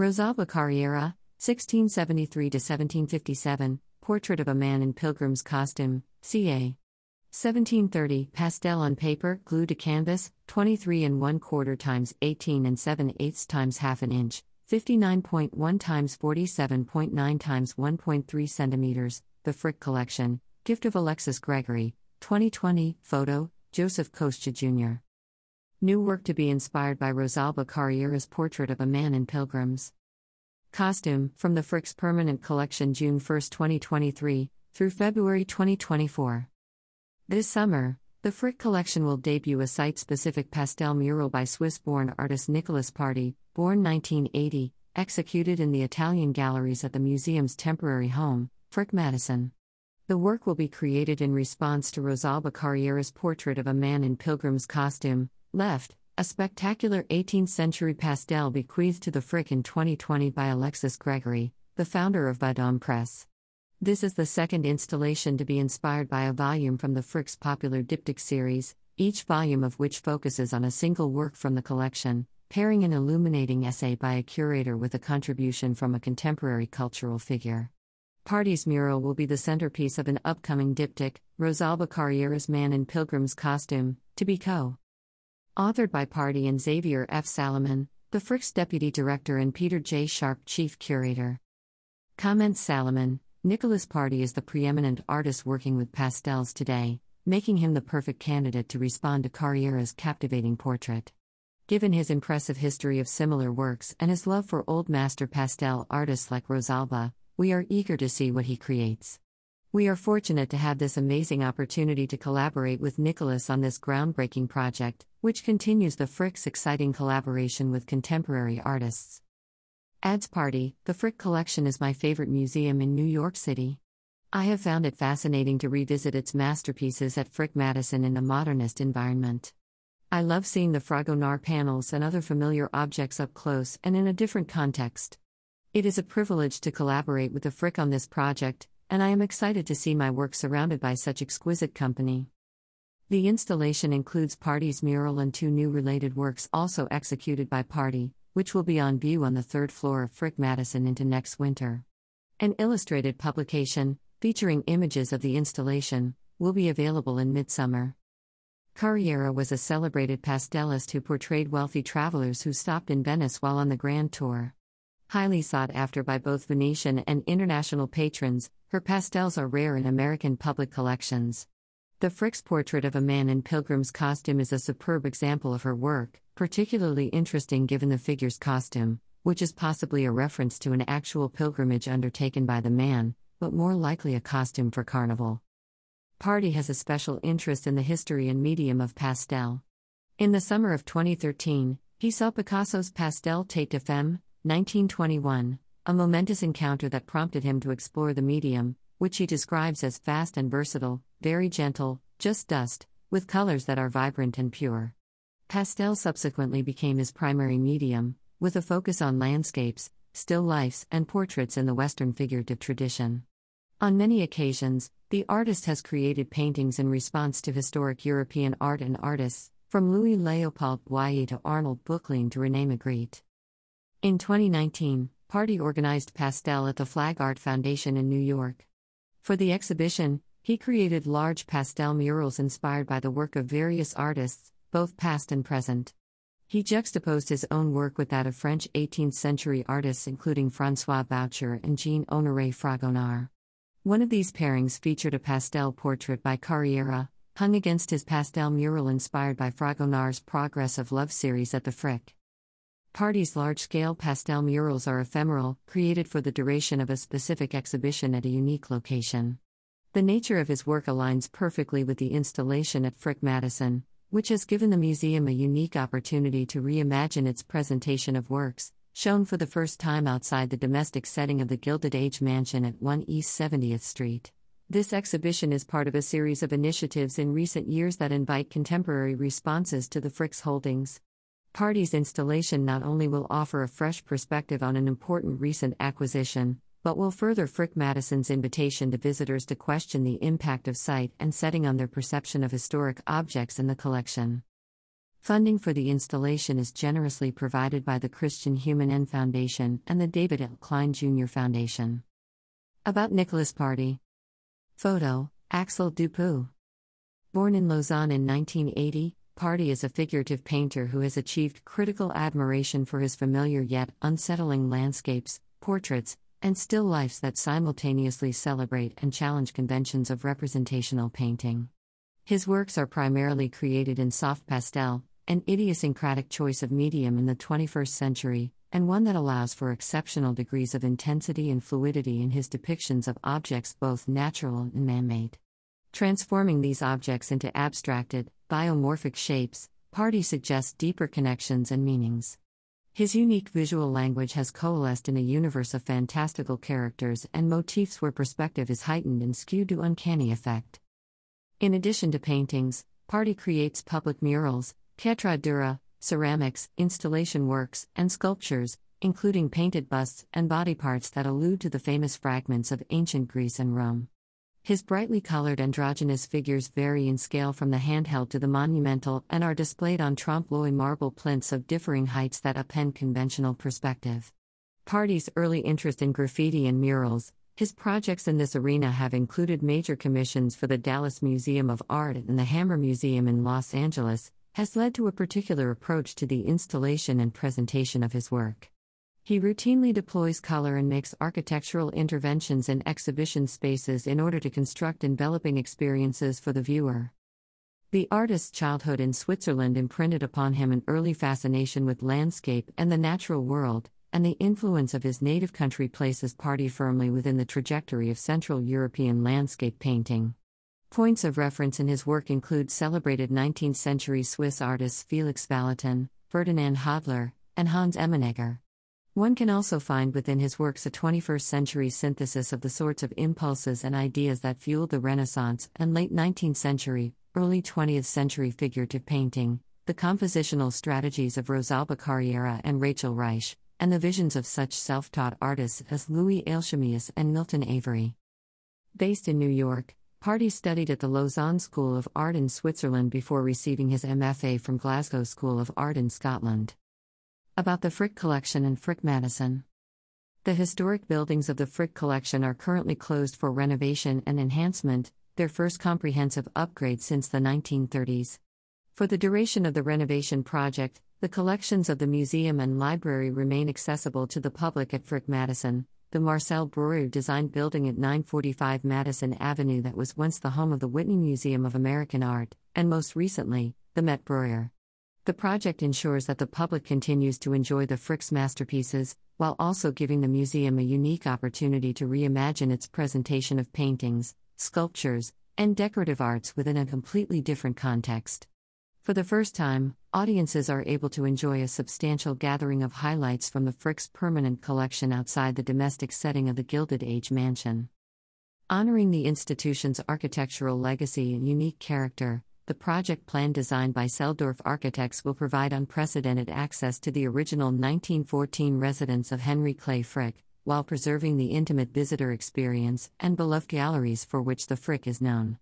Rosalba Carriera, 1673 1757, Portrait of a Man in Pilgrim's Costume, ca. 1730, pastel on paper, glued to canvas, 23 and 1 quarter times 18 and 7 eighths times half an inch, 59.1 times 47.9 times 1.3 centimeters, the Frick Collection, gift of Alexis Gregory, 2020, photo, Joseph Coscia Jr. New work to be inspired by Rosalba Carriera's portrait of a man in pilgrims. Costume, from the Frick's permanent collection June 1, 2023, through February 2024. This summer, the Frick collection will debut a site specific pastel mural by Swiss born artist Nicholas Party, born 1980, executed in the Italian galleries at the museum's temporary home, Frick Madison. The work will be created in response to Rosalba Carriera's portrait of a man in pilgrim's costume, left, a spectacular 18th century pastel bequeathed to the Frick in 2020 by Alexis Gregory, the founder of Vendome Press. This is the second installation to be inspired by a volume from the Frick's popular diptych series, each volume of which focuses on a single work from the collection, pairing an illuminating essay by a curator with a contribution from a contemporary cultural figure. Party's mural will be the centerpiece of an upcoming diptych, Rosalba Carriera's Man in Pilgrim's Costume, to be co. Authored by Party and Xavier F. Salomon, the Frick's deputy director, and Peter J. Sharp, chief curator. Comments Salomon Nicholas Party is the preeminent artist working with pastels today, making him the perfect candidate to respond to Carriera's captivating portrait. Given his impressive history of similar works and his love for old master pastel artists like Rosalba, we are eager to see what he creates. We are fortunate to have this amazing opportunity to collaborate with Nicholas on this groundbreaking project, which continues the Frick's exciting collaboration with contemporary artists. Ads Party, the Frick Collection is my favorite museum in New York City. I have found it fascinating to revisit its masterpieces at Frick Madison in a modernist environment. I love seeing the Fragonard panels and other familiar objects up close and in a different context. It is a privilege to collaborate with the Frick on this project, and I am excited to see my work surrounded by such exquisite company. The installation includes Party's mural and two new related works also executed by Party, which will be on view on the third floor of Frick Madison into next winter. An illustrated publication, featuring images of the installation, will be available in midsummer. Carriera was a celebrated pastelist who portrayed wealthy travelers who stopped in Venice while on the Grand Tour. Highly sought after by both Venetian and international patrons, her pastels are rare in American public collections. The Frick's portrait of a man in pilgrim's costume is a superb example of her work, particularly interesting given the figure's costume, which is possibly a reference to an actual pilgrimage undertaken by the man, but more likely a costume for carnival. Party has a special interest in the history and medium of pastel. In the summer of 2013, he saw Picasso's Pastel Tête de Femme, 1921, a momentous encounter that prompted him to explore the medium, which he describes as fast and versatile, very gentle, just dust, with colors that are vibrant and pure. Pastel subsequently became his primary medium, with a focus on landscapes, still lifes, and portraits in the Western figurative tradition. On many occasions, the artist has created paintings in response to historic European art and artists, from Louis Leopold Boilly to Arnold Böcklin to Rene Magritte. In 2019, Party organized Pastel at the Flag Art Foundation in New York. For the exhibition, he created large pastel murals inspired by the work of various artists, both past and present. He juxtaposed his own work with that of French 18th century artists, including Francois Boucher and Jean Honoré Fragonard. One of these pairings featured a pastel portrait by Carriera, hung against his pastel mural inspired by Fragonard's Progress of Love series at the Frick. Party's large scale pastel murals are ephemeral, created for the duration of a specific exhibition at a unique location. The nature of his work aligns perfectly with the installation at Frick Madison, which has given the museum a unique opportunity to reimagine its presentation of works, shown for the first time outside the domestic setting of the Gilded Age Mansion at 1 East 70th Street. This exhibition is part of a series of initiatives in recent years that invite contemporary responses to the Frick's holdings. Party's installation not only will offer a fresh perspective on an important recent acquisition, but will further Frick Madison's invitation to visitors to question the impact of site and setting on their perception of historic objects in the collection. Funding for the installation is generously provided by the Christian Human End Foundation and the David L. Klein Jr. Foundation. About Nicholas Party. Photo Axel Dupuy. Born in Lausanne in 1980, Party is a figurative painter who has achieved critical admiration for his familiar yet unsettling landscapes, portraits, and still lifes that simultaneously celebrate and challenge conventions of representational painting. His works are primarily created in soft pastel, an idiosyncratic choice of medium in the 21st century, and one that allows for exceptional degrees of intensity and fluidity in his depictions of objects both natural and man made. Transforming these objects into abstracted, biomorphic shapes, Party suggests deeper connections and meanings. His unique visual language has coalesced in a universe of fantastical characters and motifs where perspective is heightened and skewed to uncanny effect. In addition to paintings, Party creates public murals, Pietra dura, ceramics, installation works, and sculptures, including painted busts and body parts that allude to the famous fragments of ancient Greece and Rome. His brightly colored androgynous figures vary in scale from the handheld to the monumental and are displayed on trompe l'oeil marble plinths of differing heights that append conventional perspective. Party's early interest in graffiti and murals, his projects in this arena have included major commissions for the Dallas Museum of Art and the Hammer Museum in Los Angeles, has led to a particular approach to the installation and presentation of his work. He routinely deploys color and makes architectural interventions in exhibition spaces in order to construct enveloping experiences for the viewer. The artist's childhood in Switzerland imprinted upon him an early fascination with landscape and the natural world, and the influence of his native country places Party firmly within the trajectory of Central European landscape painting. Points of reference in his work include celebrated 19th century Swiss artists Felix Vallotton, Ferdinand Hodler, and Hans Emmenegger. One can also find within his works a 21st century synthesis of the sorts of impulses and ideas that fueled the Renaissance and late 19th century, early 20th century figurative painting, the compositional strategies of Rosalba Carriera and Rachel Ruysch, and the visions of such self taught artists as Louis Eilshemius and Milton Avery. Based in New York, Party studied at the Lausanne School of Art in Switzerland before receiving his MFA from Glasgow School of Art in Scotland. About the Frick Collection and Frick Madison. The historic buildings of the Frick Collection are currently closed for renovation and enhancement, their first comprehensive upgrade since the 1930s. For the duration of the renovation project, the collections of the museum and library remain accessible to the public at Frick Madison, the Marcel Breuer designed building at 945 Madison Avenue that was once the home of the Whitney Museum of American Art, and most recently, the Met Breuer. The project ensures that the public continues to enjoy the Frick's masterpieces, while also giving the museum a unique opportunity to reimagine its presentation of paintings, sculptures, and decorative arts within a completely different context. For the first time, audiences are able to enjoy a substantial gathering of highlights from the Frick's permanent collection outside the domestic setting of the Gilded Age mansion. Honoring the institution's architectural legacy and unique character, the project plan designed by Selldorf Architects will provide unprecedented access to the original 1914 residence of Henry Clay Frick, while preserving the intimate visitor experience and beloved galleries for which the Frick is known.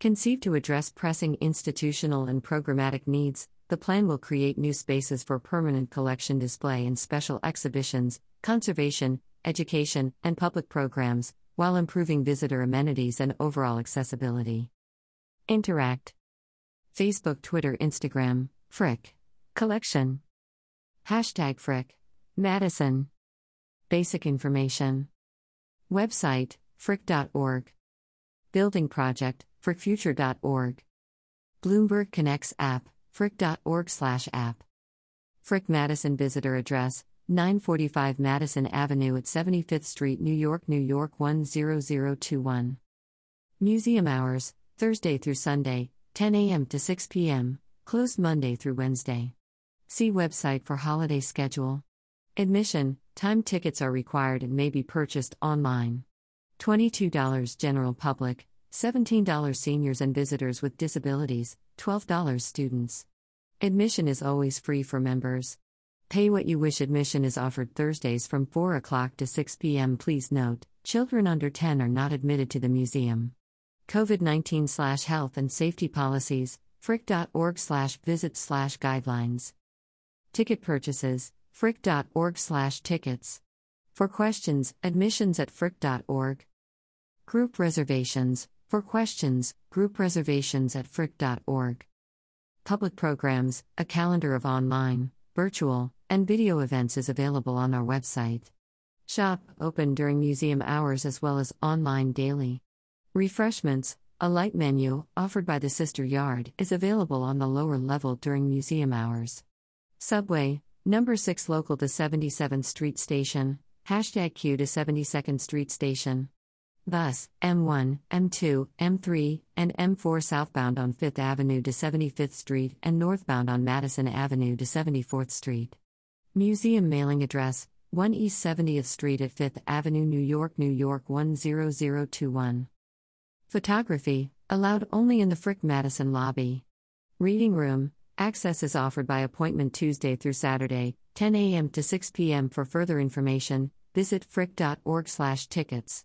Conceived to address pressing institutional and programmatic needs, the plan will create new spaces for permanent collection display and special exhibitions, conservation, education, and public programs, while improving visitor amenities and overall accessibility. Interact Facebook, Twitter, Instagram, Frick. Collection. Hashtag Frick. Madison. Basic information. Website, frick.org. Building project, frickfuture.org. Bloomberg Connects app, frick.org slash app. Frick Madison visitor address 945 Madison Avenue at 75th Street, New York, New York 10021. Museum hours, Thursday through Sunday, 10 a.m. to 6 p.m., closed Monday through Wednesday. See website for holiday schedule. Admission, time tickets are required and may be purchased online. $22 general public, $17 seniors and visitors with disabilities, $12 students. Admission is always free for members. Pay what you wish admission is offered Thursdays from 4 o'clock to 6 p.m. Please note, children under 10 are not admitted to the museum. COVID 19 health and safety policies, frick.org slash visit slash guidelines. Ticket purchases, frick.org slash tickets. For questions, admissions at frick.org. Group reservations, for questions, group reservations at frick.org. Public programs, a calendar of online, virtual, and video events is available on our website. Shop, open during museum hours as well as online daily. Refreshments, a light menu, offered by the Sisteryard, is available on the lower level during museum hours. Subway, number 6 local to 77th Street Station, hashtag Q to 72nd Street Station. Bus, M1, M2, M3, and M4 southbound on 5th Avenue to 75th Street and northbound on Madison Avenue to 74th Street. Museum mailing address 1 East 70th Street at 5th Avenue, New York, New York 10021. Photography, allowed only in the Frick Madison lobby. Reading room, access is offered by appointment Tuesday through Saturday, 10 a.m. to 6 p.m. For further information, visit frick.org/tickets.